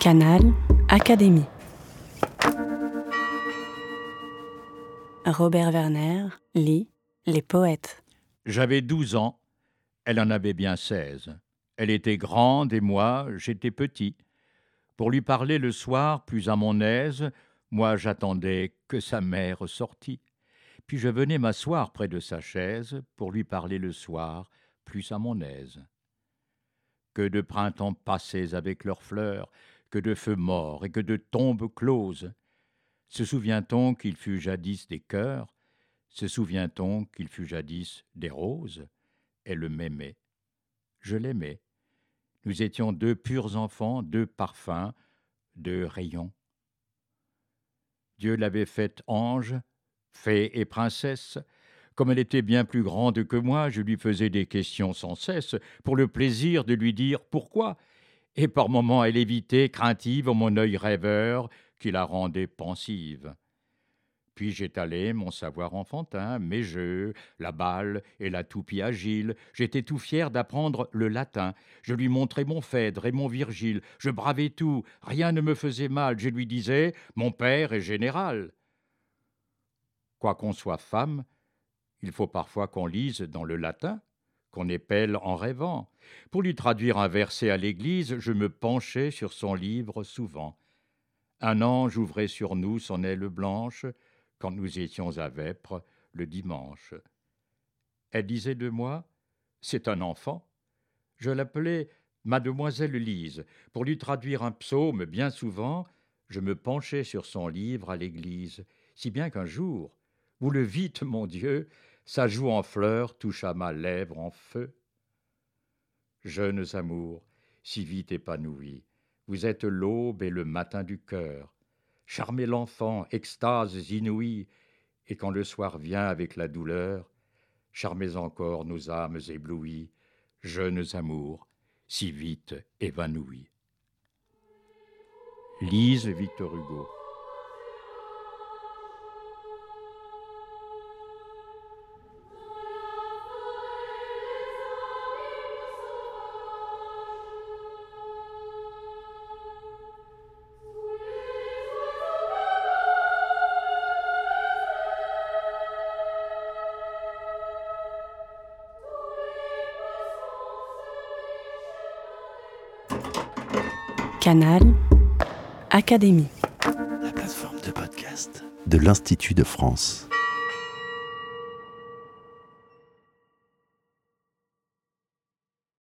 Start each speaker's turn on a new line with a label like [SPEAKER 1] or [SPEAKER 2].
[SPEAKER 1] Canal Académie. Robert Werner lit Les poètes.
[SPEAKER 2] J'avais douze ans, elle en avait bien seize. Elle était grande et moi, j'étais petit. Pour lui parler le soir, plus à mon aise, moi j'attendais que sa mère sortît. Puis je venais m'asseoir près de sa chaise pour lui parler le soir, plus à mon aise. Que de printemps passés avec leurs fleurs, que de feux morts et que de tombes closes. Se souvient-on qu'il fut jadis des cœurs? Se souvient-on qu'il fut jadis des roses? Elle m'aimait. Je l'aimais. Nous étions deux purs enfants, deux parfums, deux rayons. Dieu l'avait faite ange, fée et princesse. Comme elle était bien plus grande que moi, je lui faisais des questions sans cesse, pour le plaisir de lui dire pourquoi, et par moments elle évitait, craintive, mon œil rêveur, qui la rendait pensive. Puis j'étalais mon savoir enfantin, mes jeux, la balle et la toupie agile. J'étais tout fier d'apprendre le latin. Je lui montrais mon Phèdre et mon Virgile. Je bravais tout, rien ne me faisait mal. Je lui disais Mon père est général. Quoi qu'on soit femme, il faut parfois qu'on lise dans le latin qu'on épelle en rêvant. Pour lui traduire un verset à l'église, je me penchais sur son livre souvent. Un ange ouvrait sur nous son aile blanche quand nous étions à Vêpres le dimanche. Elle disait de moi C'est un enfant. Je l'appelais Mademoiselle Lise. Pour lui traduire un psaume, bien souvent, je me penchais sur son livre à l'église, si bien qu'un jour, vous le vîtes, mon Dieu, sa joue en fleurs toucha ma lèvre en feu. Jeunes amours, si vite épanouis, vous êtes l'aube et le matin du cœur. Charmez l'enfant, extases inouïes, et quand le soir vient avec la douleur, charmez encore nos âmes éblouies, jeunes amours, si vite évanouis. Lise Victor Hugo
[SPEAKER 1] Canal Académie.
[SPEAKER 3] La plateforme de podcast de l'Institut de France.